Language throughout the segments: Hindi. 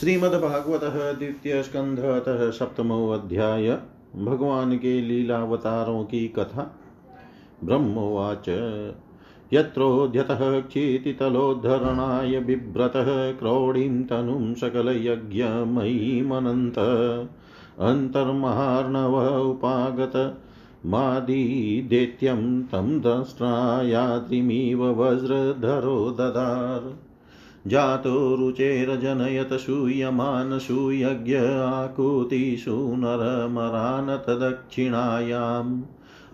श्रीमद्भागवत द्वितीय स्कंध अतः सप्तमो अध्याय भगवान के लीलावतारों की कथा। ब्रह्मोवाच। यत्रोद्यतः क्षितितलोद्धरणाय बिभ्रतः क्रौडीं तनुं सकलयज्ञमयीमनन्त अन्तर्महार्णव उपागत मादिदेत्यं तं दंष्ट्रायात्रिमिव वज्रधरो ददार। जातो रुचेरजनयत सूयमानसूयज्ञ आकुतिषु नरमरानतदक्षिणायां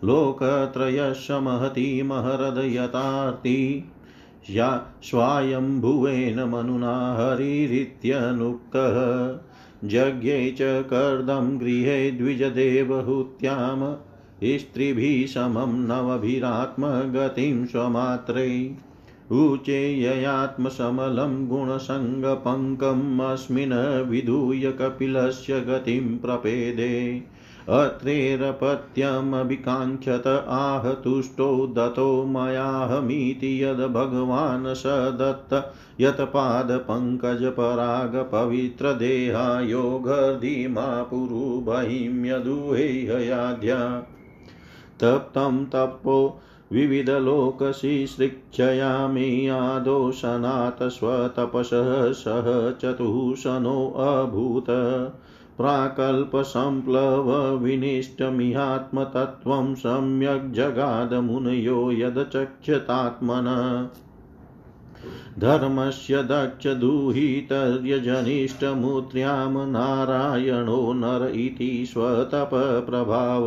लोकत्रयशमहति महरदयतार्ति या स्वायम्भुवेन मनुना हरिरित्यनुक्तः। यज्ञे च कर्दं गृहे द्विजदेवहूत्यां स्त्रीभिः समं नवभिरात्मगतिं स्वमात्रै। ऊचेययात्मसमलं गुणसङ्गपङ्कम् अस्मिन् विधूय कपिलस्य गतिं प्रपेदे। अत्रेरपत्यमभिकाङ्क्षत आह तुष्टो दत्तो मयाहमीति यद्भगवान् स दत्त यत्पादपङ्कजपरागपवित्रदेहा योगर्धिमा पुरुबहिं यदुहेहयाध्या तप्तं तपो विविधलोकशिश्रिक्षया मे आदोषणात् स्वतपसः सह चतुःशनोऽभूत् प्राकल्पसम्प्लवविनिष्टमिहात्मतत्त्वं सम्यक् जगादमुनयो यदचक्षतात्मन। धर्मस्य दक्षदुहितर्यजनिष्ठमूर्त्यां नारायणो नर इति स्वतपप्रभाव।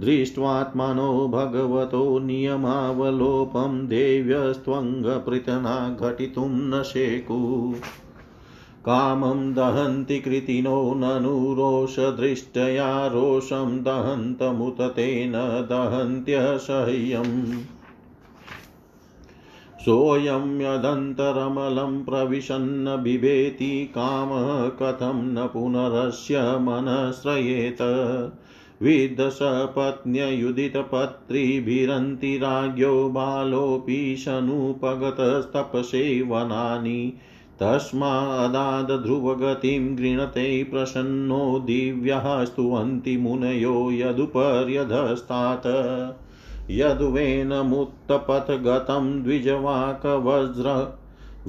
दृष्ट्वात्मनो भगवतो नियमावलोपं देव्यस्त्वङ्गपृतना घटितुं न शेकु। कामं दहन्ति कृतिनो ननु रोषदृष्ट्या रोषं दहन्तमुत तेन दहन्त्यसह्यम्। सोऽयं यदन्तरमलं प्रविशन्न बिभेति, कामः कथं न पुनरस्य मनश्रयेत विदशपत्न्ययुदितपत्रीभिरन्ति राज्ञो बालोऽपि शनुपगतस्तपसे वनानि तस्मादादध्रुवगतिं गृणते प्रसन्नो दिव्यः स्तुवन्ति मुनयो यदुपर्यधस्तात्। यदुवेनमुत्तपथगतं द्विजवाकवज्र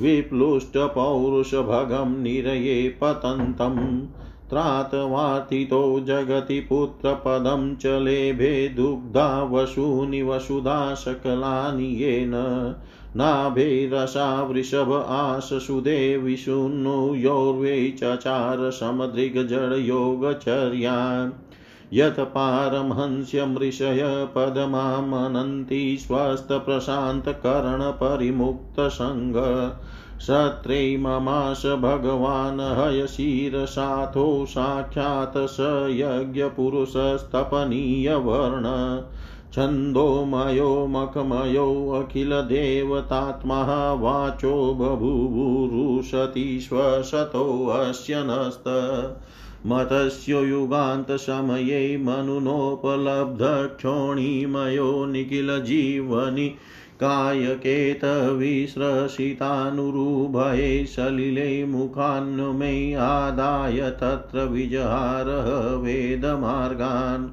विप्लुष्टपौरुषभगं निरये पतन्तम्। त्रातवार्थितो जगति पुत्रपदं च लेभे दुग्धा वसूनि वसुधा सकलानि येन नाभेरसा वृषभ आशसुदे विशुन्नु योर्वे चचार समदृग्जडयोगचर्यान् यत् पारमहंस्यमृषय पदमामनन्ति स्वस्थप्रशान्तकरणपरिमुक्तसङ्ग सत्रे ममाश भगवान् हयशिरसाथो साक्षात् स यज्ञपुरुषस्तपनीयवर्ण। छन्दोमयो मखमयो अखिलदेवतात्मा वाचो बभूवुरुशति स्वशतोऽस्य नस्त मतस्य युगान्तसमये मनुनोपलब्धक्षोणिमयो निखिलजीवनि कायकेतविस्रसितानुरुभये सलिले मुखान्मे आदाय तत्र विजहारः वेदमार्गान्।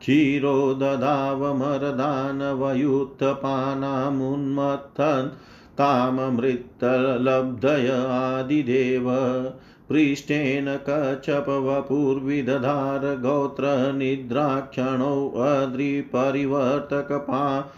क्षीरो ददावमरदानवयुत्थपानामुन्मत्थन् ताममृत्तलब्धय आदिदेव। पृष्ठेन कच्छपवपुर्विदधार गोत्रनिद्राक्षणो अद्रिपरिवर्तकपा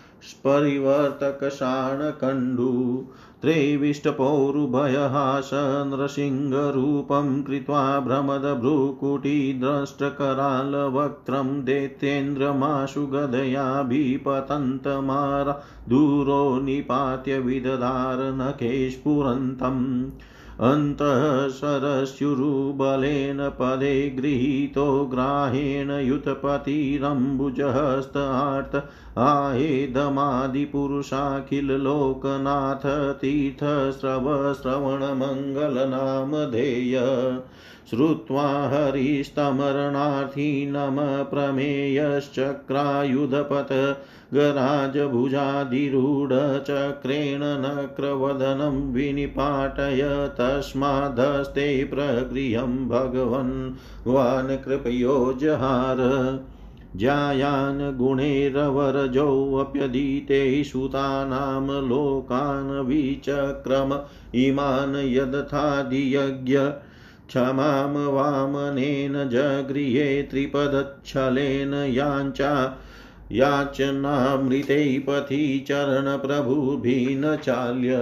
परिवर्तकशाणकण्डु त्रैविष्टपौरुभयहासनृसिंहरूपं कृत्वा भ्रमदभ्रुकुटिद्रष्टकरालवक्त्रं दैत्येन्द्रमाशु गदयाभिपतन्तमारा दूरो निपात्य विदधार नखे स्फुरन्तम् अन्तः सरस्युरुबलेन पदे गृहीतो ग्राहेण युतपतिरम्बुजहस्तार्थ आहेदमादिपुरुषाखिललोकनाथ तीर्थश्रवश्रवणमङ्गलनामधेय श्रुत्वा हरिस्तमरणार्थी नम प्रमेयश्चक्रायुधपथ गराजभुजाधिरूढचक्रेण नक्रवदनं विनिपाटय तस्मादस्ते प्रगृहं भगवन् वान् कृपयो जहार। ज्यायान् गुणैरवरजोऽप्यधीते सुतानां लोकान् विचक्रम इमान् क्षमां वामनेन जगृहे त्रिपदच्छलेन याञ्चा याचनामृते पथि चरणप्रभुभिः चाल्य।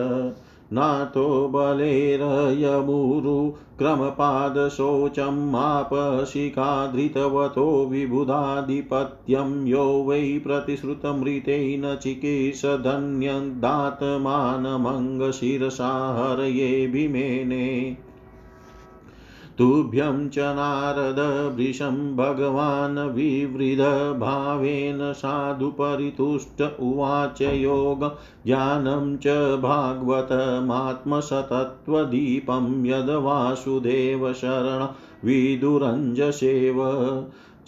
नाथो बलेरयमुरु क्रमपादशोचं मापशिखाधृतवतो विबुधाधिपत्यं यो वै प्रतिश्रुतमृतेन चिकीर्षधन्यदात्मानमङ्गशिरसा हरये भीमेने तुभ्यं च नारद वृषं भगवान् विवृधभावेन साधुपरितुष्ट उवाच योग ज्ञानं च भागवतमात्मसतत्त्वदीपं यद् वासुदेवशरण विदुरञ्जसेव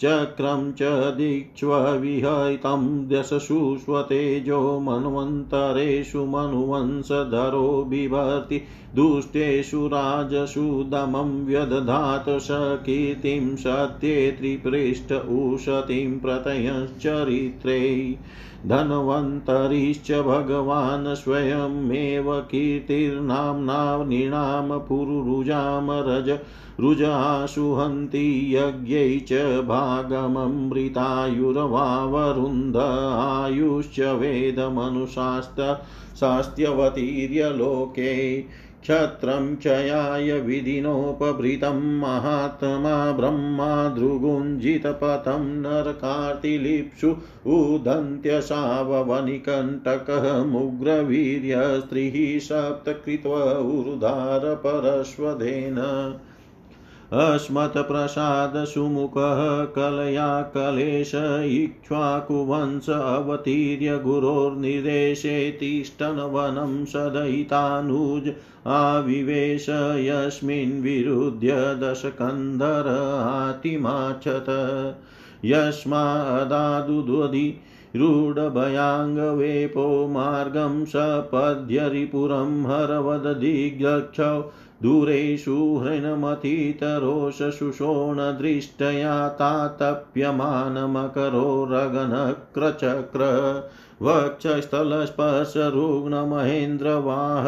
चक्रं च दीक्ष्वविहतं दशसु स्वतेजो मन्वन्तरेषु मनुवंशधरो बिभर्ति। दुष्टेषु राजसु दमं व्यदधात् सकीर्तिं कीर्तिं सत्ये त्रिपृष्ठ उशतिं प्रतयश्चरित्रे धन्वन्तरिश्च भगवान् स्वयमेव कीर्तिर्नाम्ना नृणां पुरुरुजामरज रुजाशुहन्ति यज्ञै च भागममृतायुर्वावरुन्ध आयुश्च वेदमनुशास्त शास्त्यवतीर्यलोके क्षत्रं च विधिनोपभृतं महात्मा ब्रह्मा दृगुञ्जितपथं नरकार्तिलिप्सु उदन्त्यशाववनिकण्टकमुग्रवीर्यस्त्रिः सप्तकृत्व उरुधारपरश्वदेन अस्मत्प्रसादसुमुखः कलया कलेश इक्ष्वाकुवंश अवतीर्य गुरोर्निदेशे तिष्ठन्वनं सदयितानुज आविवेश यस्मिन् विरुध्य दशकन्धर आतिमाचत यस्मादादुद्वदि रूढभयाङ्गवेपो मार्गं सपद्यरिपुरं हरवदधिगच्छौ दूरेषु हृन्मथितरोषशुषोणदृष्टया तातप्यमानमकरो रगनक्रचक्र वक्षस्थलस्पर्शरुग्णमहेन्द्रवाह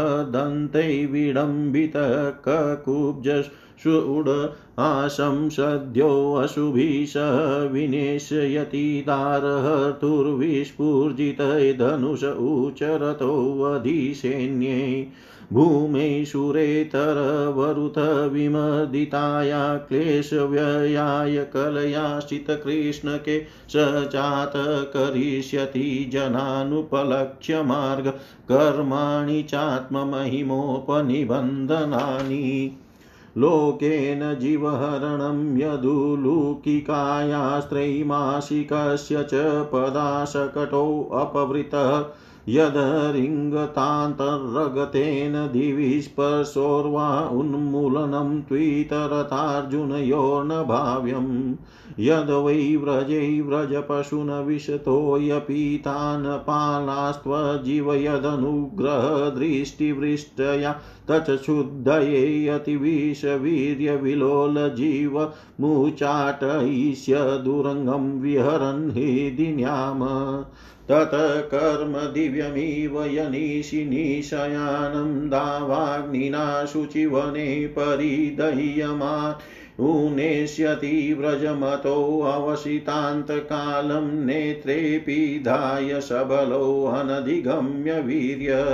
ककुब्जषुड आशं सद्योऽशुभिः विनेशयति दारहतुर्विस्फूर्जितै धनुष उचरतोऽधिसैन्ये भूमे सुरेतरवरुथ विमदिताया क्लेशव्ययाय कलयाश्चितकृष्णके स चात करिष्यति जनानुपलक्ष्य मार्ग कर्माणि चात्ममहिमोपनिबन्धनानि। लोकेन जीवहरणं यदुलूकिकायास्त्रैमासिकस्य च पदाशकटोऽपवृतः यदरिङ्गतान्तर्गतेन दिवि स्पर्शोर्वा उन्मूलनं त्वितरथार्जुनयोर्न भाव्यम् यद् वै व्रजै व्रजपशून विशतोऽयपि तान् पालास्त्वजीवयदनुग्रहदृष्टिवृष्टया तच्छुद्धये अतिविषवीर्यविलोलजीव मुचाटयिष्य दुरङ्गं विहरन् हृदिन्याम ततः कर्म दिव्यमिव यनीशिनिशयानं दावाग्निना शुचिवने परिदह्यमान्। उनेष्यति व्रजमतोऽवसितान्तकालं नेत्रे पिधाय सबलोऽनधिगम्य वीर्य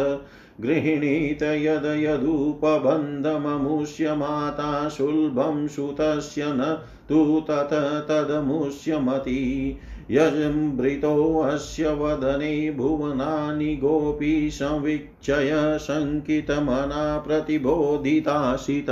गृह्णीत यद यदुपबन्धममुष्य माता सुलभं सुतस्य न तु तत तदमुष्यमति। यजम्भृतोऽस्य वदने भुवनानि गोपी संवीक्षय शङ्कितमना प्रतिबोधिताशित।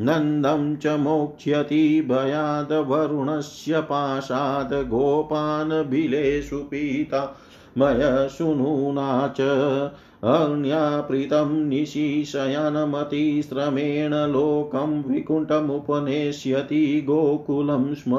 नन्दं च मोक्ष्यति भयाद्वरुणस्य पाशाद् गोपान् बिलेषु पीता मयशुनूना च। अज्ञापृतं निशिशयनमतिश्रमेण लोकं विकुण्ठमुपनेष्यति गोकुलं स्म।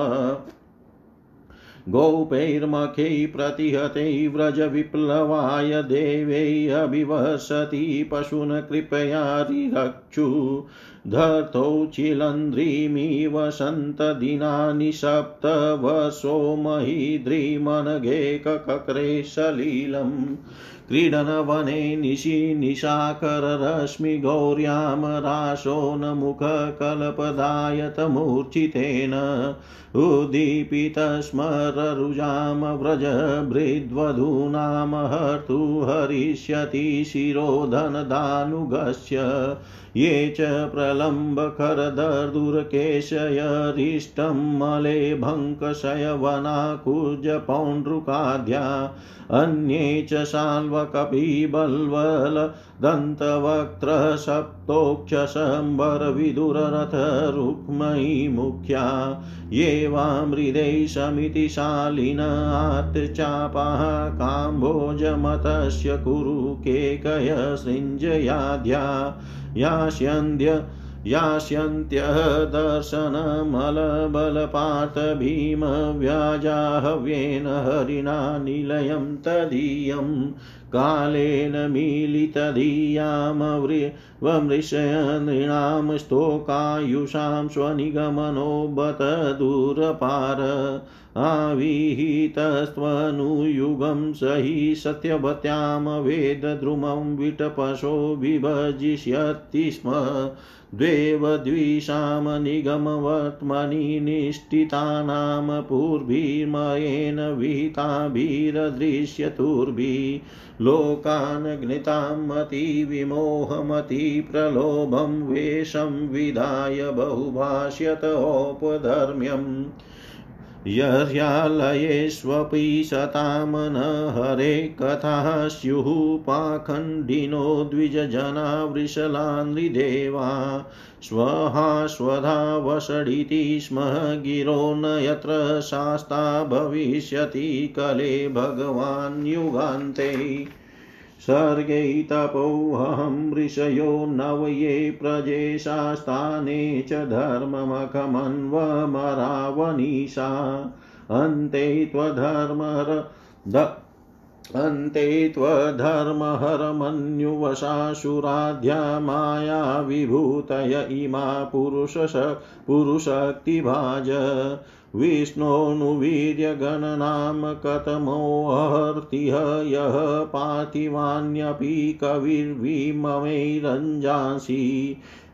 गोपैर्मखै प्रतिहते व्रजविप्लवाय देवै अभिवसति पशून् कृपया रिरक्षु। धर्तौ चिलन्द्रीमिव सन्तदिनानि सप्तवसो महीद्रिमनघेककक्रे सलीलम् क्रीडनवने निशि निशाकररश्मिगौर्यां राशो न मुखकल्पदायतमूर्छितेन उद्दीपितस्मररुजां व्रजभृद्वधूनां हर्तु हरिष्यति शिरोधनदानुगस्य ये च प्रलम्बकरदर्दुरकेशयरिष्टं मले भङ्कशयवनाकुजपौण्ड्रुकाद्या अन्ये च साल्वकपिबल्वलदन्तवक्त्रः सप्तोक्षशम्बरविदुररथरुक्मयी मुख्या ये वामृदै समितिशालिनात्चापाः काम्भोजमतस्य कुरु केकय सृञ्जयाद्या यास्यन्द्य यास्यन्त्यः दर्शनमलबलपार्थभीमव्याजाहव्येन हरिणा निलयं तदीयं कालेन मीलितधियामवृषयनृणां स्तोकायुषां स्वनिगमनो बत दूरपार आविहितस्त्वनुयुगं स हि सत्यवत्यां वेदद्रुमं विटपशो विभजिष्यति स्म द्वेवद्विषां निगमवर्त्मनि निष्ठितानां पूर्भिर्मयेन विहिताभिरदृश्यतुर्भिः लोकान् घ्नितां मतिविमोहमतिप्रलोभं वेषं विधाय बहुभाष्यत औपधर्म्यम् यर्यालयेष्वपि न हरे कथाः स्युः पाखण्डिनो द्विजजना वृषलान्ध्रिदेवा स्वहा वषडिति स्म गिरो न यत्र शास्ता भविष्यति कले भगवान् युगान्ते सर्गे तपोऽहं ऋषयो नव ये प्रजेशास्ताने च धर्ममखमन्वमरावनीशा। अन्ते त्वधर्मर अन्ते त्वधर्महरमन्युवशाशुराध्या माया विभूतय इमा पुरुषश पुरुषक्तिभाज। विष्णोनुवीर्यगणनां कथमोहर्तिह यः पार्थिवान्यपि कविर्विममैरञ्जांसि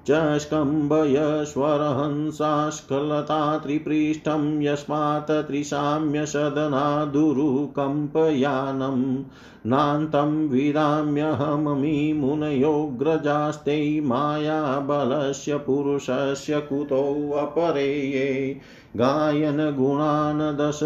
च स्कम्भयश्वरहंसास्खलता त्रिपृष्ठं यस्मात् त्रिसाम्यसदनादुरुकम्पयानं नान्तं विदाम्यहममी मुनयोऽग्रजास्ते मायाबलस्य पुरुषस्य कुतोऽपरेये गायन गुणान् दश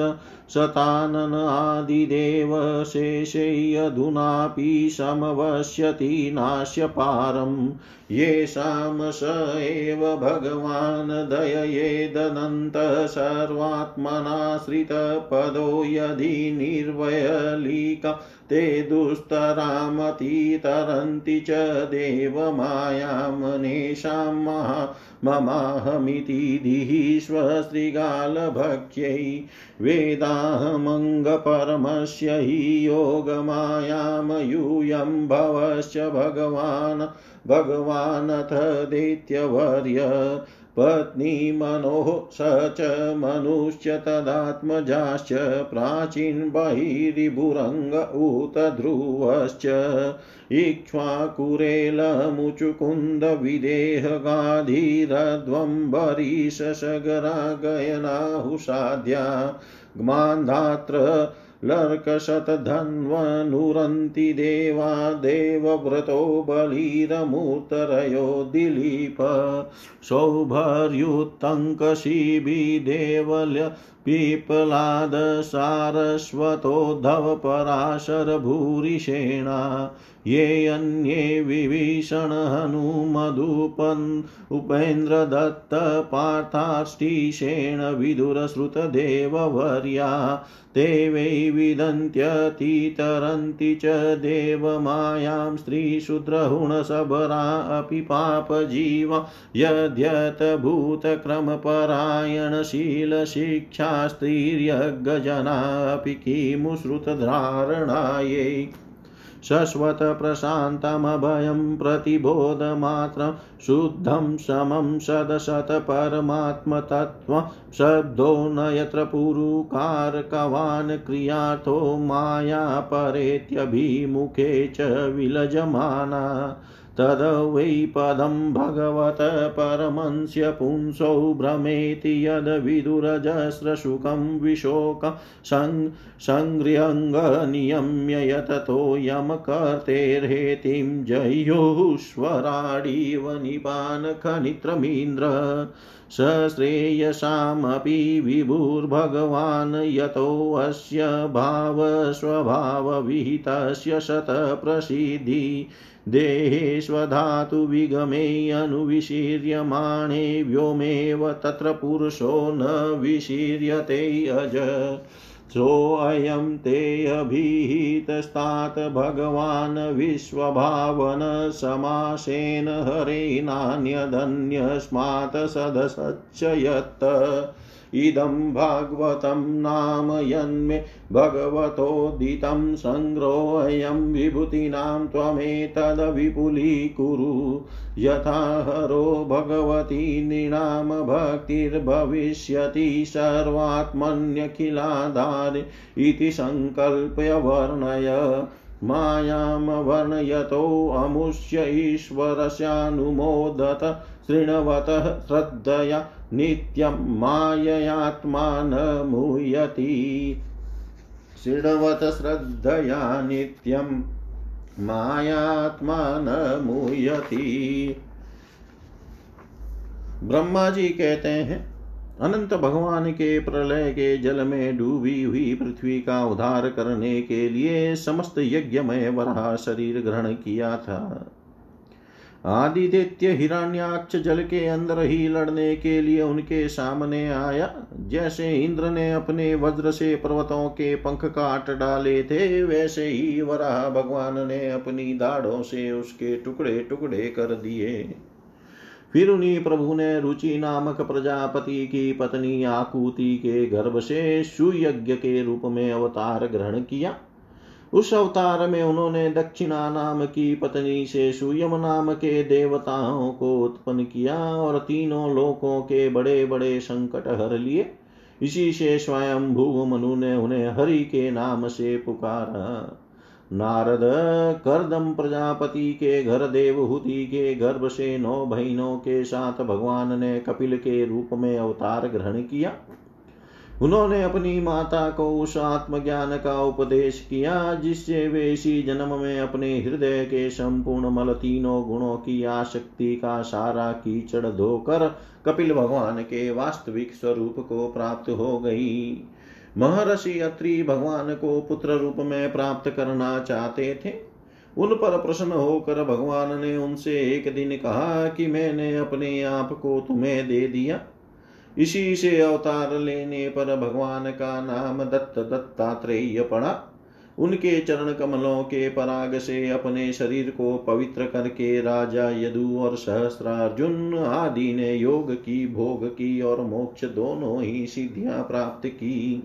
शतानन आदिदेव शेषैयधुनापि समवश्यति नाश्य पारम् येषां स एव भगवान् दययेदनन्तः सर्वात्मनाश्रितपदो यदि निर्वयलिका ते दुस्तरामतितरन्ति च देवमायामनेषां महा ममाहमिति दिः स्वस्त्रीगालभक्ष्यै वेदाहमङ्गपरमस्य हि योगमायां यूयं भवश्च भगवान्, भगवानथ दैत्यवर्य पत्नीमनोः स च मनुश्च तदात्मजाश्च प्राचीन बहिरिभुरङ्ग उत ध्रुवश्च इक्ष्वाकुरेलमुचुकुन्दविदेहगाधीरध्वम्बरीशसगरागयनाहुषाद्या ग्मान्धात्र लर्कशतधन्वनुरन्ति देवा देवव्रतो बलिरमूर्तरयो दिलीप सौभर्युत्तङ्कशिबिदेवल्य पिप्लाद सारस्वतोद्धवपराशरभूरिषेणा ये अन्ये विभीषण हनुमधुपन् उपेन्द्रदत्तपार्थाष्टिशेण विदुरश्रुतदेववर्या ते वै विदन्त्यतितरन्ति च देवमायां स्त्रीशूद्रहुणसबरा अपि पापजीवा यद्यतभूतक्रमपरायणशीलशिक्षा स्त्रीर्यज्ञजनापि किमुश्रुतधारणायै शश्वतप्रशान्तमभयं प्रतिबोधमात्रं शुद्धं समं सदशतपरमात्मतत्त्वं शब्दो न यत्र पुरुकारकवान् क्रियार्थो माया परेत्यभिमुखे च विलजमाना तद वै पदं भगवत परमंस्य पुंसौ भ्रमेति यद्विदुरजस्रशुकं विशोकं सङ्गृहङ्गनियम्य यततो यमकर्तेर्हेतिं जह्योश्वराडीव निपानखनित्रमीन्द्र सश्रेयसामपि विभुर्भगवान् यतोऽस्य भावस्वभावविहितस्य शतप्रसिद्धि। देहेष्वधातुविगमे अनुविशीर्यमाणे व्योमेव तत्र पुरुषो न विशीर्यते अज। सोऽयं ते अभिहितस्तात् भगवान् विश्वभावन समासेन हरे नान्यदन्यस्मात् सदसच्च इदं भागवतं नाम यन्मे भगवतोदितं सङ्ग्रोऽयं विभूतीनां त्वमेतद्विपुलीकुरु। यथा हरो भगवती नृणाम भक्तिर्भविष्यति सर्वात्मन्यखिलाधार इति सङ्कल्प्य वर्णय। मायां वर्णयतोऽमुष्य ईश्वरस्यानुमोदत। शृण्वतः श्रद्धया नित्यं माययात्मा न मुह्यति शृण्वत श्रद्धया नित्यं मायात्मा न मुह्यति ब्रह्मा जी कहते हैं, अनंत भगवान के प्रलय के जल में डूबी हुई पृथ्वी का उद्धार करने के लिए समस्त यज्ञमय वराह शरीर ग्रहण किया था। आदित्य हिरण्याक्ष जल के अंदर ही लड़ने के लिए उनके सामने आया। जैसे इंद्र ने अपने वज्र से पर्वतों के पंख काट डाले थे, वैसे ही वराह भगवान ने अपनी दाढ़ों से उसके टुकड़े टुकड़े कर दिए। फिर उन्हीं प्रभु ने रुचि नामक प्रजापति की पत्नी आकुति के गर्भ से सुयज्ञ के रूप में अवतार ग्रहण किया। उस अवतार में उन्होंने दक्षिणा नाम की पत्नी से सुयम नाम के देवताओं को उत्पन्न किया और तीनों लोकों के बड़े बड़े संकट हर लिए। इसी से स्वयं भू मनु ने उन्हें हरि के नाम से पुकारा। नारद, करदम प्रजापति के घर देवहूति के गर्भ से नौ बहनों के साथ भगवान ने कपिल के रूप में अवतार ग्रहण किया। उन्होंने अपनी माता को उस आत्मज्ञान का उपदेश किया, जिससे वे इसी जन्म में अपने हृदय के संपूर्ण मल तीनों गुणों की आसक्ति का सारा कीचड़ धोकर कपिल भगवान के वास्तविक स्वरूप को प्राप्त हो गई। महर्षि अत्रि भगवान को पुत्र रूप में प्राप्त करना चाहते थे। उन पर प्रसन्न होकर भगवान ने उनसे एक दिन कहा कि मैंने अपने आप को तुम्हें दे दिया। इसी से अवतार लेने पर भगवान का नाम दत्त दत्तात्रेय पड़ा उनके चरण कमलों के पराग से अपने शरीर को पवित्र करके राजा, यदु और सहस्रार्जुन आदि ने योग की, भोग की और मोक्ष दोनों ही सिद्धियाँ प्राप्त की।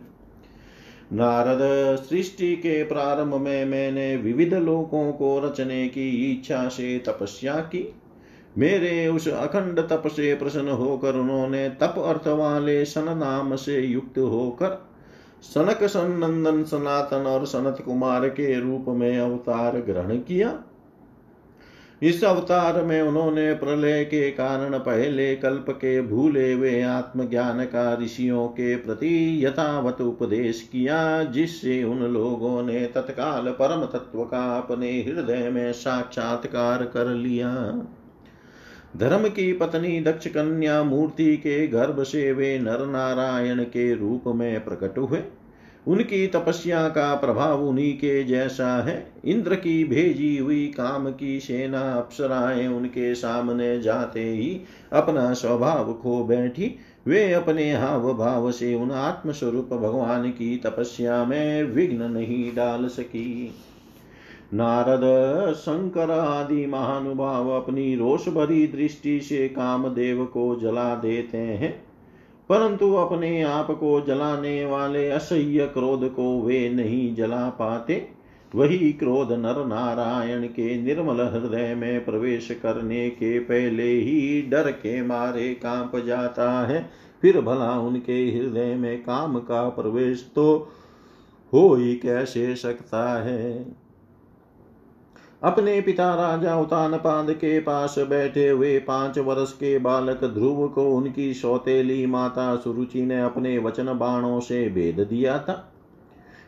नारद, सृष्टि के प्रारंभ में मैंने विविध लोकों को रचने की इच्छा से तपस्या की। मेरे उस अखंड तप से प्रसन्न होकर उन्होंने तप अर्थ वाले सन नाम से युक्त होकर सनक सनंदन सनातन और सनत कुमार के रूप में अवतार ग्रहण किया। इस अवतार में उन्होंने प्रलय के कारण पहले कल्प के भूले हुए आत्मज्ञान का ऋषियों के प्रति यथावत उपदेश किया, जिससे उन लोगों ने तत्काल परम तत्व का अपने हृदय में साक्षात्कार कर लिया। धर्म की पत्नी दक्ष कन्या मूर्ति के गर्भ से वे नर नारायण के रूप में प्रकट हुए। उनकी तपस्या का प्रभाव उन्हीं के जैसा है। इंद्र की भेजी हुई काम की सेना अप्सराएँ उनके सामने जाते ही अपना स्वभाव खो बैठी। वे अपने हाव भाव से उन आत्मस्वरूप भगवान की तपस्या में विघ्न नहीं डाल सकी। नारद शंकर आदि महानुभाव अपनी रोष भरी दृष्टि से कामदेव को जला देते हैं। परंतु अपने आप को जलाने वाले असह्य क्रोध को वे नहीं जला पाते। वही क्रोध नर नारायण के निर्मल हृदय में प्रवेश करने के पहले ही डर के मारे काँप जाता है। फिर भला उनके हृदय में काम का प्रवेश तो हो ही कैसे सकता है? अपने पिता राजा उतानपाद के पास बैठे हुए पाँच वर्ष के बालक ध्रुव को उनकी सौतेली माता सुरुचि ने अपने वचन बाणों से भेद दिया था।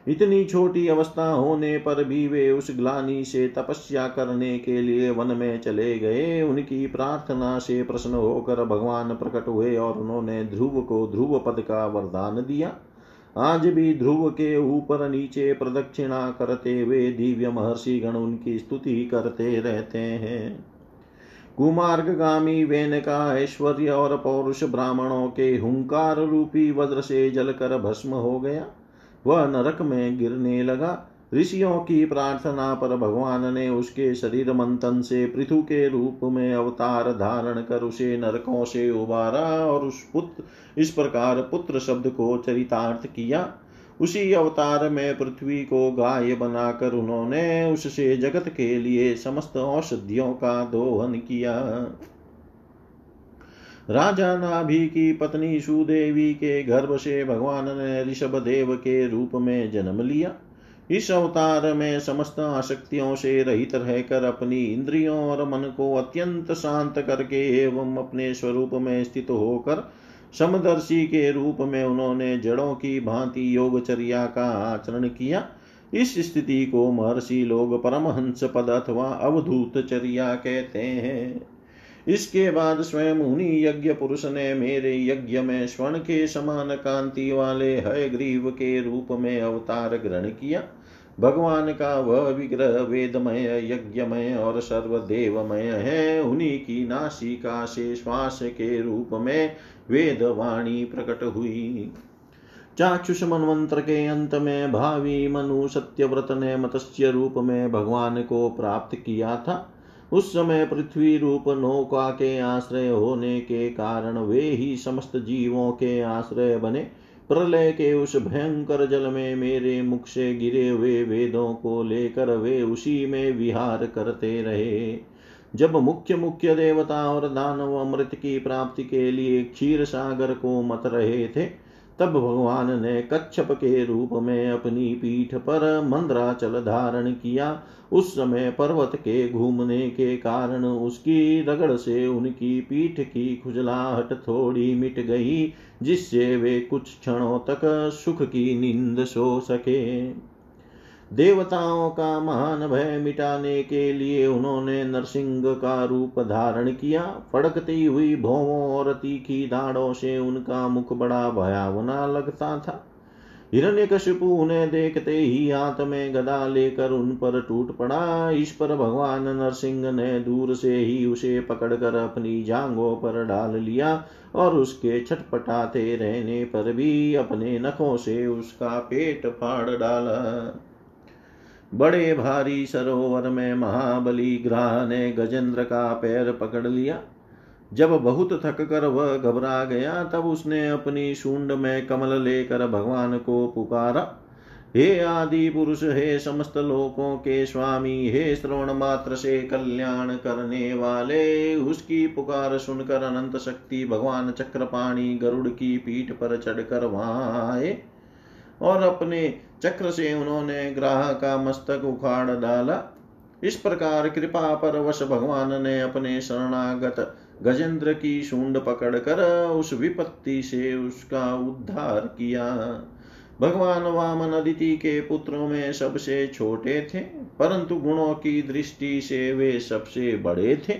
इतनी छोटी अवस्था होने पर भी वे उस ग्लानी से तपस्या करने के लिए वन में चले गए। उनकी प्रार्थना से प्रसन्न होकर भगवान प्रकट हुए और उन्होंने ध्रुव को ध्रुव पद का वरदान दिया। आज भी ध्रुव के ऊपर नीचे प्रदक्षिणा करते हुए दिव्य महर्षि गण उनकी स्तुति करते रहते हैं। कुमार्गामी वेन का ऐश्वर्य और पौरुष ब्राह्मणों के हुंकार रूपी वज्र से जलकर भस्म हो गया। वह नरक में गिरने लगा। ऋषियों की प्रार्थना पर भगवान ने उसके शरीर मंथन से पृथु के रूप में अवतार धारण कर उसे नरकों से उबारा और उस पुत्र, इस प्रकार पुत्र शब्द को चरितार्थ किया। उसी अवतार में पृथ्वी को गाय बनाकर उन्होंने उससे जगत के लिए समस्त औषधियों का दोहन किया। राजा नाभि की पत्नी सुदेवी के गर्भ से भगवान ने ऋषभ देव के रूप में जन्म लिया। इस अवतार में समस्त आसक्तियों से रहित रहकर अपनी इंद्रियों और मन को अत्यंत शांत करके एवं अपने स्वरूप में स्थित होकर समदर्शी के रूप में उन्होंने जड़ों की भांति योगचर्या का आचरण किया। इस स्थिति को महर्षि लोग परमहंस पद अथवा अवधूत चर्या कहते हैं। इसके बाद स्वयं उन्हीं यज्ञ पुरुष ने मेरे यज्ञ में स्वर्ण के समान कांति वाले हय ग्रीव के रूप में अवतार ग्रहण किया। भगवान का वह विग्रह वेदमय, यज्ञमय और सर्वदेवमय है। उन्हीं की नासिका से श्वास के रूप में वेद वाणी प्रकट हुई। चाक्षुष मनवंत्र के अंत में भावी मनु सत्यव्रत ने मत्स्य रूप में भगवान को प्राप्त किया था। उस समय पृथ्वी रूप नौका के आश्रय होने के कारण वे ही समस्त जीवों के आश्रय बने। प्रलय के उस भयंकर जल में मेरे मुख से गिरे हुए वेदों को लेकर वे उसी में विहार करते रहे। जब मुख्य मुख्य देवता और दानव अमृत की प्राप्ति के लिए क्षीर सागर को मत रहे थे तब भगवान ने कच्छप के रूप में अपनी पीठ पर मंद्राचल धारण किया। उस समय पर्वत के घूमने के कारण उसकी रगड़ से उनकी पीठ की खुजलाहट थोड़ी मिट गई, जिससे वे कुछ क्षणों तक सुख की नींद सो सके। देवताओं का महान भय मिटाने के लिए उन्होंने नरसिंह का रूप धारण किया। फड़कती हुई भौवों और तीखी दाढ़ों से उनका मुख बड़ा भयावना लगता था। हिरण्य हिरण्यकशिपु उन्हें देखते ही हाथ में गदा लेकर उन पर टूट पड़ा। इस पर भगवान नरसिंह ने दूर से ही उसे पकड़कर अपनी जांगों पर डाल लिया और उसके छटपटाते रहने पर भी अपने नखों से उसका पेट फाड़ डाला। बड़े भारी सरोवर में महाबली ग्राह ने गजेंद्र का पैर पकड़ लिया। जब बहुत थक कर वह घबरा गया, तब उसने अपनी सूंड में कमल लेकर भगवान को पुकारा। हे आदि पुरुष, हे समस्त लोकों के स्वामी, हे श्रवण मात्र से कल्याण करने वाले, उसकी पुकार सुनकर अनंत शक्ति भगवान चक्रपाणी गरुड़ की पीठ पर चढ़कर वहाँ आए और अपने चक्र से उन्होंने ग्राह का मस्तक उखाड़ डाला। इस प्रकार कृपा पर वश भगवान ने अपने शरणागत गजेंद्र की सूंड पकड़कर उस विपत्ति से उसका उद्धार किया। भगवान वामन अदिति के पुत्रों में सबसे छोटे थे, परंतु गुणों की दृष्टि से वे सबसे बड़े थे,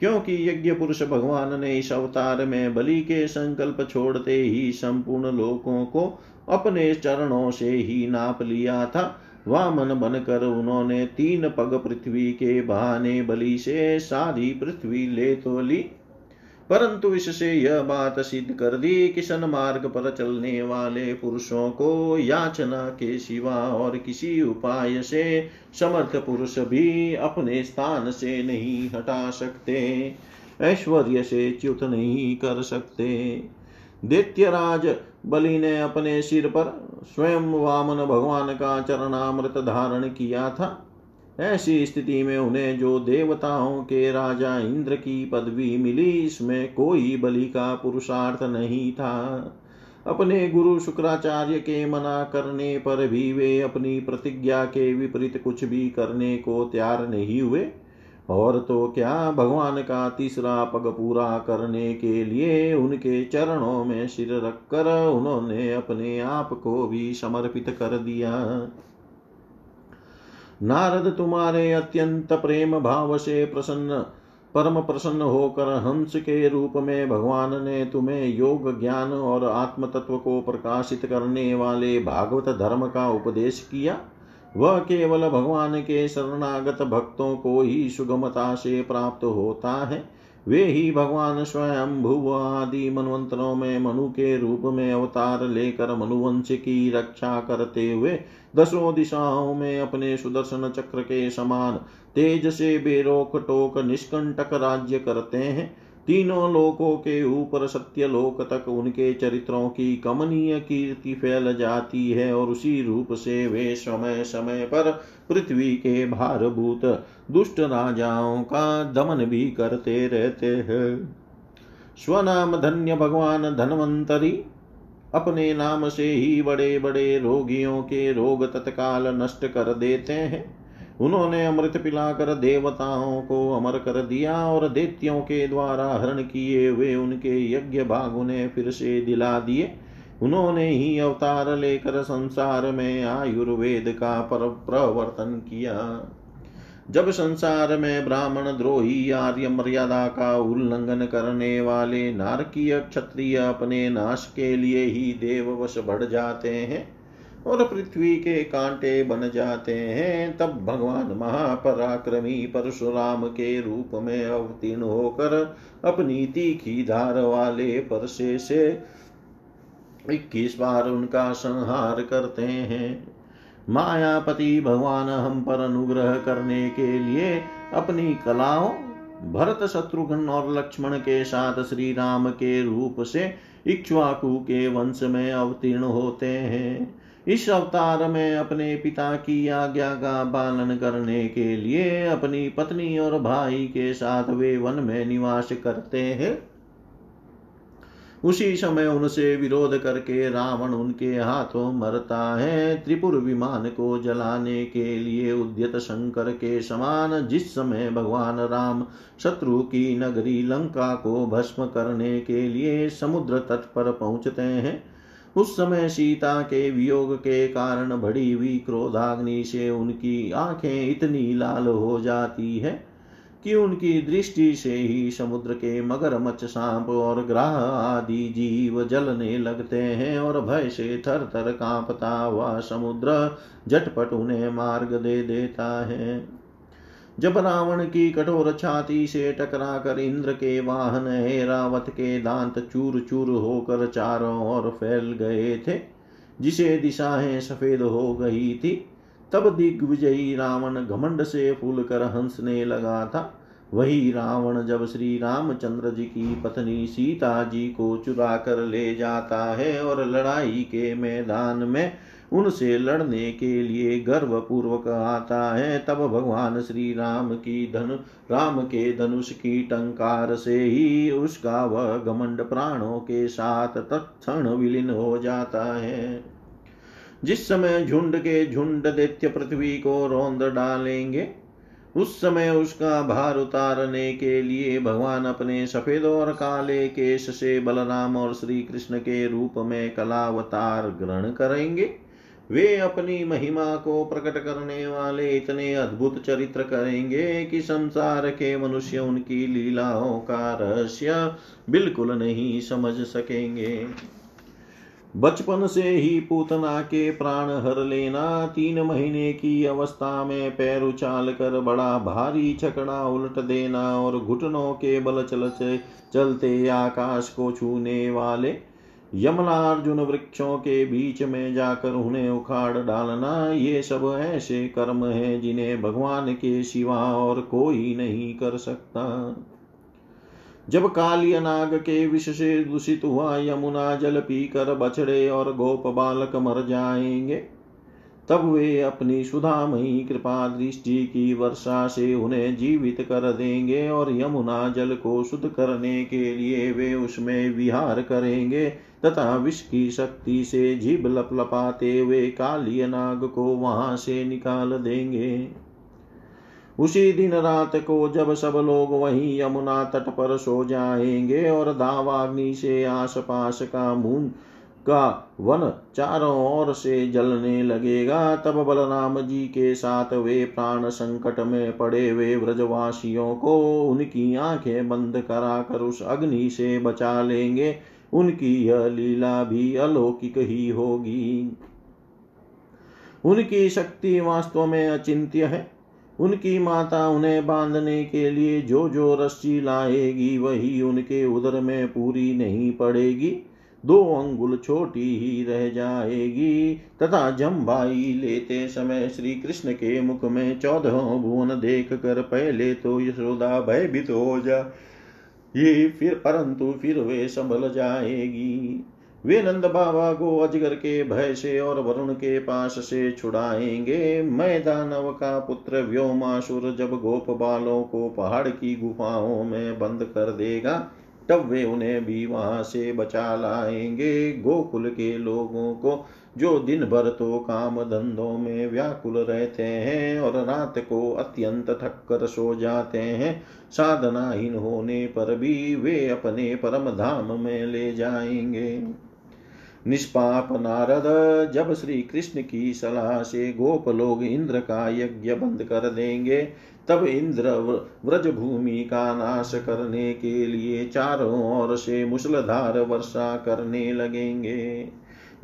क्योंकि यज्ञ पुरुष भगवान ने इस अवतार में बलि के संकल्प छोड़ते ही संपूर्ण लोकों को अपने चरणों से ही नाप लिया था। वामन बनकर उन्होंने तीन पग पृथ्वी के बहाने बलि से सारी पृथ्वी ले तो ली। परंतु इससे यह बात सिद्ध कर दी कि सन मार्ग पर चलने वाले पुरुषों को याचना के सिवा और किसी उपाय से समर्थ पुरुष भी अपने स्थान से नहीं हटा सकते, ऐश्वर्य से च्युत नहीं कर सकते। दैत्यराज बलि ने अपने सिर पर स्वयं वामन भगवान का चरणामृत धारण किया था। ऐसी स्थिति में उन्हें जो देवताओं के राजा इंद्र की पदवी मिली, इसमें कोई बलि का पुरुषार्थ नहीं था। अपने गुरु शुक्राचार्य के मना करने पर भी वे अपनी प्रतिज्ञा के विपरीत कुछ भी करने को तैयार नहीं हुए। और तो क्या भगवान का तीसरा पग पूरा करने के लिए उनके चरणों में सिर रखकर उन्होंने अपने आप को भी समर्पित कर दिया। नारद, तुम्हारे अत्यंत प्रेम भाव से प्रसन्न, परम प्रसन्न होकर हंस के रूप में भगवान ने तुम्हें योग ज्ञान और आत्म तत्व को प्रकाशित करने वाले भागवत धर्म का उपदेश किया। वह केवल भगवान के शरणागत भक्तों को ही सुगमता से प्राप्त होता है। वे ही भगवान स्वयं भुव आदि मनवंतरों में मनु के रूप में अवतार लेकर मनुवंश की रक्षा करते हुए दसों दिशाओं में अपने सुदर्शन चक्र के समान तेज से बेरोक टोक निष्कंटक राज्य करते हैं। तीनों लोकों के ऊपर सत्य लोक तक उनके चरित्रों की कमनीय कीर्ति फैल जाती है और उसी रूप से वे समय समय पर पृथ्वी के भारभूत दुष्ट राजाओं का दमन भी करते रहते हैं। स्वनाम धन्य भगवान धनवंतरी, अपने नाम से ही बड़े बड़े रोगियों के रोग तत्काल नष्ट कर देते हैं। उन्होंने अमृत पिलाकर देवताओं को अमर कर दिया और दैत्यों के द्वारा हरण किए हुए उनके यज्ञ भाग उन्हें फिर से दिला दिए। उन्होंने ही अवतार लेकर संसार में आयुर्वेद का पर प्रवर्तन किया। जब संसार में ब्राह्मण द्रोही आर्य मर्यादा का उल्लंघन करने वाले नारकीय क्षत्रिय अपने नाश के लिए ही देववश बढ़ जाते हैं और पृथ्वी के कांटे बन जाते हैं, तब भगवान महापराक्रमी परशुराम के रूप में अवतीर्ण होकर अपनी तीखी धार वाले परसे से इक्कीस बार उनका संहार करते हैं। मायापति भगवान हम पर अनुग्रह करने के लिए अपनी कलाओं, भरत शत्रुघ्न और लक्ष्मण के साथ श्री राम के रूप से इक्ष्वाकु के वंश में अवतीर्ण होते हैं। इस अवतार में अपने पिता की आज्ञा का पालन करने के लिए अपनी पत्नी और भाई के साथ वे वन में निवास करते हैं। उसी समय उनसे विरोध करके रावण उनके हाथों मरता है। त्रिपुर विमान को जलाने के लिए उद्यत शंकर के समान जिस समय भगवान राम शत्रु की नगरी लंका को भस्म करने के लिए समुद्र तट पर पहुँचते हैं उस समय सीता के वियोग के कारण बढ़ी हुई क्रोधाग्नि से उनकी आँखें इतनी लाल हो जाती है कि उनकी दृष्टि से ही समुद्र के मगर मच्छ सांप और ग्राह आदि जीव जलने लगते हैं और भय से थर थर कांपता हुआ समुद्र झटपट उन्हें मार्ग दे देता है। जब रावण की कठोर छाती से टकरा कर इंद्र के वाहन हेरावत के दांत चूर चूर होकर चारों ओर फैल गए थे, जिसे दिशाएँ सफ़ेद हो गई थी, तब दिग्विजयी रावण घमंड से फूल कर हंसने लगा था। वही रावण जब श्री रामचंद्र जी की पत्नी सीता जी को चुरा कर ले जाता है और लड़ाई के मैदान में उनसे लड़ने के लिए गर्व पूर्वक आता है। तब भगवान श्री राम की धनु, राम के धनुष की टंकार से ही उसका वह घमंड प्राणों के साथ तत्ण विलीन हो जाता है। जिस समय झुंड के झुंड दैत्य पृथ्वी को रौंद डालेंगे, उस समय उसका भार उतारने के लिए भगवान अपने सफ़ेद और काले केश से बलराम और श्री कृष्ण के रूप में कलावतार ग्रहण करेंगे। वे अपनी महिमा को प्रकट करने वाले इतने अद्भुत चरित्र करेंगे कि संसार के मनुष्य उनकी लीलाओं का रहस्य बिल्कुल नहीं समझ सकेंगे। बचपन से ही पूतना के प्राण हर लेना, तीन महीने की अवस्था में पैर उछाल कर बड़ा भारी छकड़ा उलट देना और घुटनों के बल चल चलते आकाश को छूने वाले यमलार्जुन वृक्षों के बीच में जाकर उन्हें उखाड़ डालना, ये सब ऐसे कर्म हैं जिन्हें भगवान के शिवा और कोई नहीं कर सकता। जब काली नाग के विष से दूषित हुआ, यमुना जल पीकर बछड़े और गोप बालक मर जाएँगे। तब वे अपनी सुधामयी कृपा दृष्टि की वर्षा से उन्हें जीवित कर देंगे और यमुना जल को शुद्ध करने के लिए वे उसमें विहार करेंगे तथा विष की शक्ति से जीभ लपलपाते हुए कालिय नाग को वहाँ से निकाल देंगे। उसी दिन रात को जब सब लोग वहीं यमुना तट पर सो जाएँगे और दावाग्नि से आस पास का मून का वन चारों ओर से जलने लगेगा, तब बलराम जी के साथ वे प्राण संकट में पड़े हुए व्रजवासियों को उनकी आँखें बंद कराकर उस अग्नि से बचा लेंगे। उनकी यह लीला भी अलौकिक ही होगी। उनकी शक्ति वास्तव में अचिंत्य है। उनकी माता उन्हें बांधने के लिए जो जो रस्सी लाएगी, वही उनके उदर में पूरी नहीं पड़ेगी। दो अंगुल छोटी ही रह जाएगी। तथा जम्बाई लेते समय श्री कृष्ण के मुख में चौदह भुवन देख कर पहले तो यशोदा भयभीत हो जा। ये फिर परंतु फिर वे संभल जाएगी। वे नंद बाबा को अजगर के भय से और वरुण के पास से छुड़ाएँगे। मैं दानव का पुत्र व्योमासुर जब गोप बालों को पहाड़ की गुफाओं में बंद कर देगा तब वे उन्हें भी वहाँ से बचा लाएँगे। गोकुल के लोगों को जो दिन भर तो काम धंधों में व्याकुल रहते हैं और रात को अत्यंत थक कर सो जाते हैं, साधनाहीन होने पर भी वे अपने परम धाम में ले जाएँगे। निष्पाप नारद, जब श्री कृष्ण की सलाह से गोप लोग इंद्र का यज्ञ बंद कर देंगे, तब इंद्र व्रज भूमि का नाश करने के लिए चारों ओर से मुसलधार वर्षा करने लगेंगे।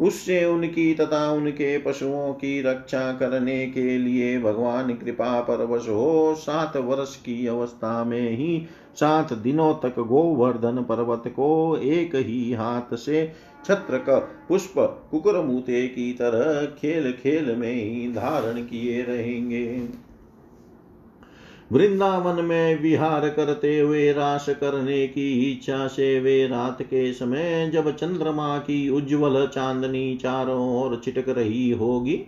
उससे उनकी तथा उनके पशुओं की रक्षा करने के लिए भगवान कृपा परवश हो, सात वर्ष की अवस्था में ही सात दिनों तक गोवर्धन पर्वत को एक ही हाथ से छत्र का पुष्प कुकुरमूते की तरह खेल खेल में ही धारण किए रहेंगे। वृंदावन में विहार करते हुए रास करने की इच्छा से वे रात के समय जब चंद्रमा की उज्जवल चांदनी चारों ओर छिटक रही होगी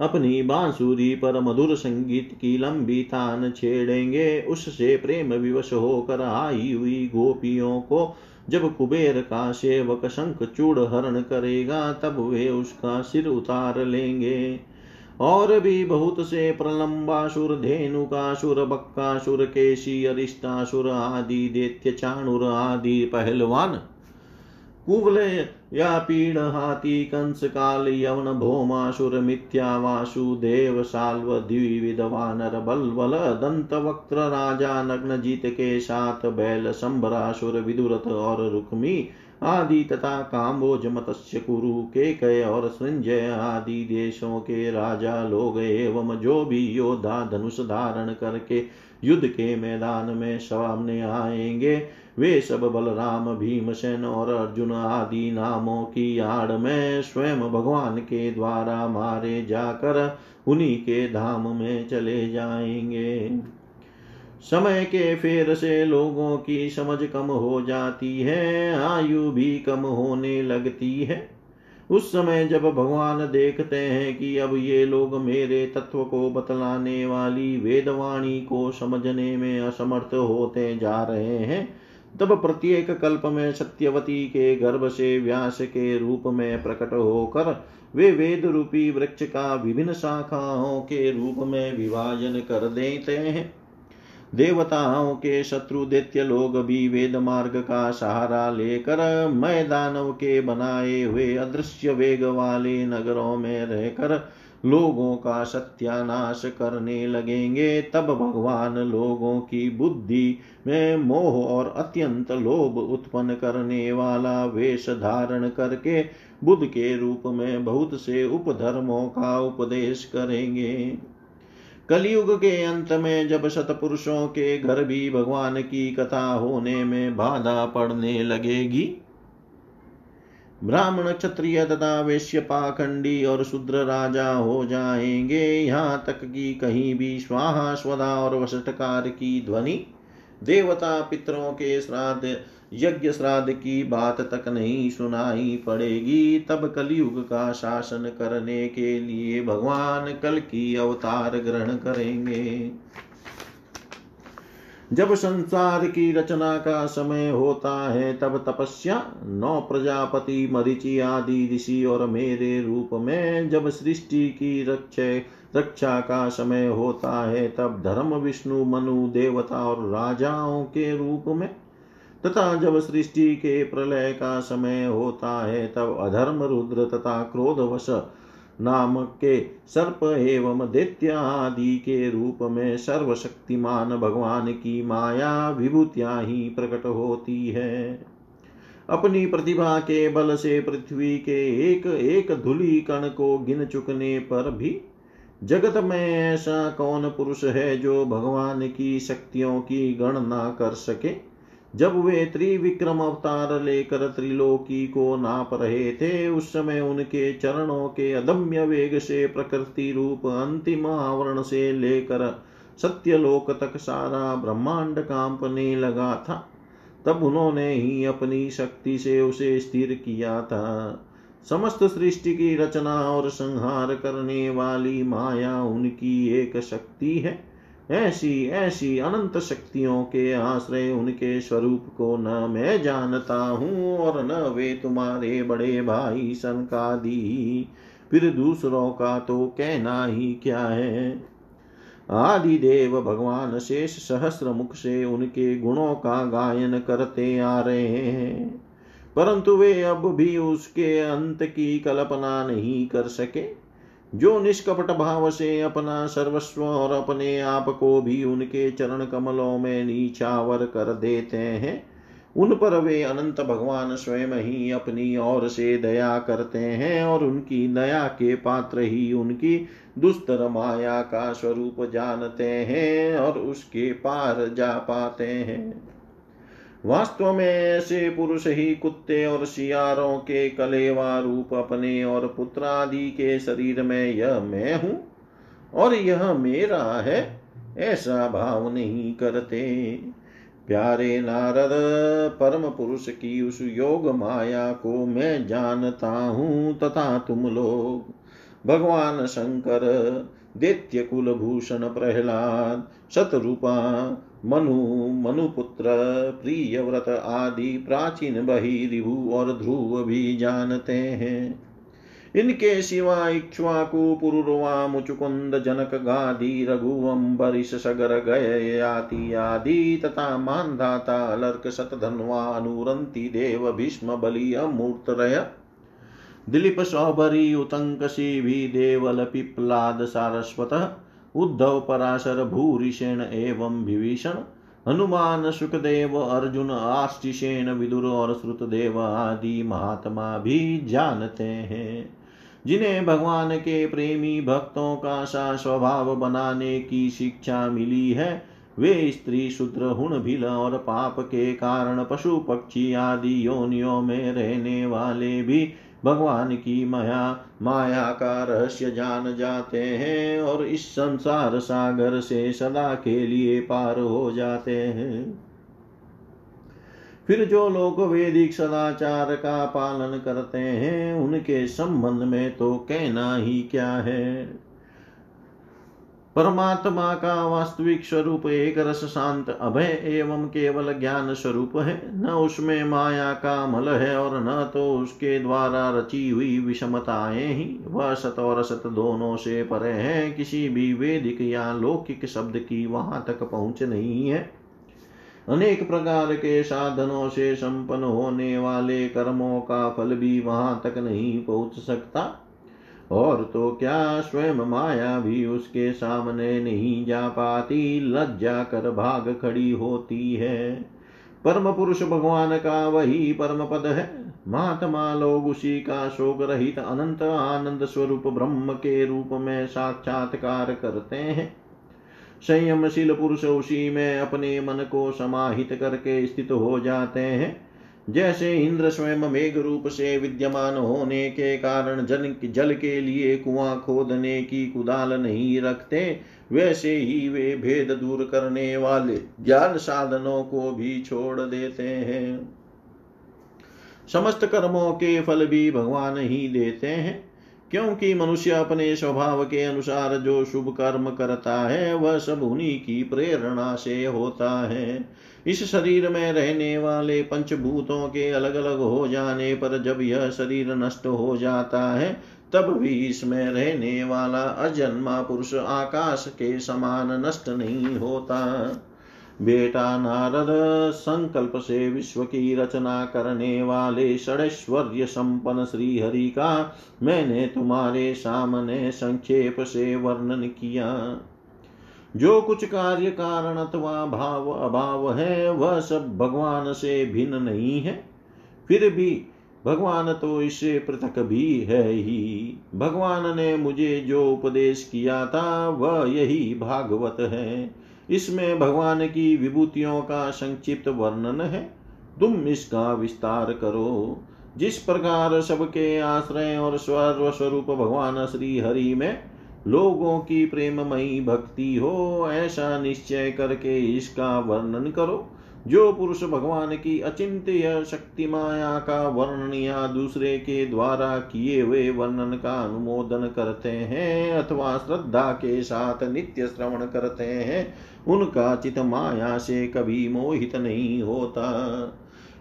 अपनी बांसुरी पर मधुर संगीत की लंबी तान छेड़ेंगे। उससे प्रेम विवश होकर आई हुई गोपियों को। जब कुबेर का सेवक शंख चूड़ हरण करेगा, तब वे उसका सिर उतार लेंगे। और भी बहुत से प्रलंबासुर, धेनुकासुर, बक्कासुर केशी अरिष्टासुर आदि, देत्य, चाणुर आदि पहलवान कुवले या पीड़ हाथी कंस काल यवन भौमासुर मिथ्या वासुदेव साल्व द्विविध वानर बल बल दंत वक्त्र राजा नग्न जीत के साथ बैल संभरासुर विदुरथ और रुक्मी आदि तथा काम्बोज मत्स्य कुरु के कय और संजय आदि देशों के राजा लोग एवं जो भी योद्धा धनुष धारण करके युद्ध के मैदान में सामने आएँगे। वे सब बलराम, भीमसेन और अर्जुन आदि नामों की आड़ में स्वयं भगवान के द्वारा मारे जाकर उन्हीं के धाम में चले जाएँगे। समय के फेर से लोगों की समझ कम हो जाती है, आयु भी कम होने लगती है। उस समय जब भगवान देखते हैं कि अब ये लोग मेरे तत्व को बतलाने वाली वेदवाणी को समझने में असमर्थ होते जा रहे हैं तब प्रत्येक कल्प में सत्यवती के गर्भ से व्यास के रूप में प्रकट होकर वे वेद रूपी वृक्ष का विभिन्न शाखाओं के रूप में विभाजन कर देते हैं। देवताओं के शत्रु दैत्य लोग भी वेद मार्ग का सहारा लेकर मैं दानव के बनाए हुए अदृश्य वेग वाले नगरों में रहकर लोगों का सत्यानाश करने लगेंगे। तब भगवान लोगों की बुद्धि में मोह और अत्यंत लोभ उत्पन्न करने वाला वेश धारण करके बुद्ध के रूप में बहुत से उपधर्मों का उपदेश करेंगे। कलयुग के अंत में जब सतपुरुषों के घर भी भगवान की कथा होने में बाधा पड़ने लगेगी ब्राह्मण क्षत्रिय तथा वैश्य पाखंडी और शूद्र राजा हो जाएँगे। यहाँ तक कि कहीं भी स्वाहा, स्वदा और वसटकार की ध्वनि देवता पितरों के श्राद्ध, यज्ञ श्राद्ध की बात तक नहीं सुनाई पड़ेगी। तब कलयुग का शासन करने के लिए भगवान कल की अवतार ग्रहण करेंगे। जब संसार की रचना का समय होता है, तब तपस्या नौ प्रजापति मरिचि आदि, ऋषि और मेरे रूप में जब सृष्टि की रक्षा रक्षा का समय होता है, तब धर्म, विष्णु, मनु, देवता और राजाओं के रूप में, तथा जब सृष्टि के प्रलय का समय होता है, तब अधर्म, रुद्र तथा क्रोधवश नामक के सर्प एवं दैत्य आदि के रूप में सर्वशक्तिमान भगवान की माया विभूतियाँ ही प्रकट होती है। अपनी प्रतिभा के बल से पृथ्वी के एक एक धुली कण को गिन चुकने पर भी जगत में ऐसा कौन पुरुष है जो भगवान की शक्तियों की गणना कर सके? जब वे त्रिविक्रम अवतार लेकर त्रिलोकी को नाप रहे थे, उस समय उनके चरणों के अदम्य वेग से प्रकृति रूप अंतिम आवरण से लेकर सत्यलोक तक सारा ब्रह्मांड कांपने लगा था। तब उन्होंने ही अपनी शक्ति से उसे स्थिर किया था। समस्त सृष्टि की रचना और संहार करने वाली माया उनकी एक शक्ति है। ऐसी ऐसी अनंत शक्तियों के आश्रय उनके स्वरूप को न मैं जानता हूँ और न वे तुम्हारे बड़े भाई सनकादि फिर दूसरों का तो कहना ही क्या है? आदि देव भगवान शेष सहस्र मुख से उनके गुणों का गायन करते आ रहे हैं। परंतु वे अब भी उसके अंत की कल्पना नहीं कर सके। जो निष्कपट भाव से अपना सर्वस्व और अपने आप को भी उनके चरण कमलों में नीचावर कर देते हैं, उन पर वे अनंत भगवान स्वयं ही अपनी ओर से दया करते हैं और उनकी दया के पात्र ही उनकी दुस्तर माया का स्वरूप जानते हैं और उसके पार जा पाते हैं। वास्तव में ऐसे पुरुष ही कुत्ते और शियारों के कलेवा रूप अपने और पुत्रादि के शरीर में यह मैं हूँ और यह मेरा है, ऐसा भाव नहीं करते। प्यारे नारद, परम पुरुष की उस योग माया को मैं जानता हूँ तथा तुम लोग, भगवान शंकर, दैत्य कुलभूषण प्रहलाद, शतरूपा मनु, मनुपुत्र, प्रियव्रत आदि प्राचीन बहिरिभु और ध्रुव भी जानते हैं। इनके सिवा इक्ष्वाकु, पुरुर्वा, मुचुकुंद, जनक, गादी रघु अम्बरीश सगर गय, याति आदि तथा मानधाता अलर्क शतधन्वा अनुरंति, देव, भीष्म, बलि अमूर्तरय दिलीप सौभरी उतंकसी भी, देवल, पिप्लाद, सारस्वत उद्धव पराशर भूरिषेण एवं विभीषण, हनुमान सुखदेव, अर्जुन आष्टिशेन विदुर और श्रुतदेव आदि महात्मा भी जानते हैं। जिन्हें भगवान के प्रेमी भक्तों का सा स्वभाव बनाने की शिक्षा मिली है, वे स्त्री, शूद्र, हुण, भिल और पाप के कारण पशु पक्षी आदि योनियों में रहने वाले भी भगवान की माया माया का रहस्य जान जाते हैं और इस संसार सागर से सदा के लिए पार हो जाते हैं। फिर जो लोग वैदिक सदाचार का पालन करते हैं, उनके संबंध में तो कहना ही क्या है? परमात्मा का वास्तविक स्वरूप एक रस शांत अभय एवं केवल ज्ञान स्वरूप है। न उसमें माया का मल है और न तो उसके द्वारा रची हुई विषमताएँ ही। वह सत और सत दोनों से परे है। किसी भी वेदिक या लौकिक शब्द की वहाँ तक पहुँच नहीं है। अनेक प्रकार के साधनों से संपन्न होने वाले कर्मों का फल भी वहाँ तक नहीं पहुँच सकता। और तो क्या स्वयं माया भी उसके सामने नहीं जा पाती? लज्जा कर भाग खड़ी होती है। परम पुरुष भगवान का वही परम पद है। महात्मा लोग उसी का शोक रहित अनंत आनंद स्वरूप ब्रह्म के रूप में साक्षात्कार करते हैं। संयमशील पुरुष उसी में अपने मन को समाहित करके स्थित हो जाते हैं। जैसे इंद्र स्वयं मेघ रूप से विद्यमान होने के कारण जल जल के लिए कुआँ खोदने की कुदाल नहीं रखते, वैसे ही वे भेद दूर करने वाले ज्ञान साधनों को भी छोड़ देते हैं। समस्त कर्मों के फल भी भगवान ही देते हैं, क्योंकि मनुष्य अपने स्वभाव के अनुसार जो शुभ कर्म करता है, वह सब उन्हीं की प्रेरणा से होता है। इस शरीर में रहने वाले पंचभूतों के अलग अलग हो जाने पर जब यह शरीर नष्ट हो जाता है, तब भी इसमें रहने वाला अजन्मा पुरुष आकाश के समान नष्ट नहीं होता। बेटा नारद, संकल्प से विश्व की रचना करने वाले षडैश्वर्य संपन्न श्री हरि का मैंने तुम्हारे सामने संक्षेप से वर्णन किया। जो कुछ कार्य कारण अथवा भाव अभाव है, वह सब भगवान से भिन्न नहीं है। फिर भी भगवान तो इससे पृथक भी है ही। भगवान ने मुझे जो उपदेश किया था, वह यही भागवत है। इसमें भगवान की विभूतियों का संक्षिप्त वर्णन है। तुम इसका विस्तार करो। जिस प्रकार सबके आश्रय और स्वर्व स्वरूप भगवान श्री हरि में लोगों की प्रेममयी भक्ति हो, ऐसा निश्चय करके इसका वर्णन करो। जो पुरुष भगवान की अचिंत्य शक्ति माया का वर्णन या दूसरे के द्वारा किए हुए वर्णन का अनुमोदन करते हैं अथवा श्रद्धा के साथ नित्य श्रवण करते हैं, उनका चित माया से कभी मोहित नहीं होता।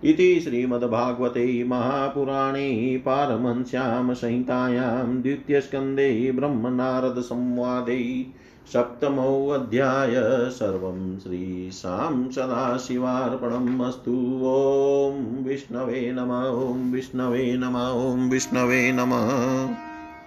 इति श्रीमद्भागवते महापुराणे पारमंस्यां संहितायां द्वितीयस्कन्दे ब्रह्मनारदसंवादे सप्तमोऽध्याय सर्वं श्रीशां सदाशिवार्पणम् अस्तु। ॐ विष्णवे नम, ॐ विष्णवे नम, ॐ विष्णवे नमः।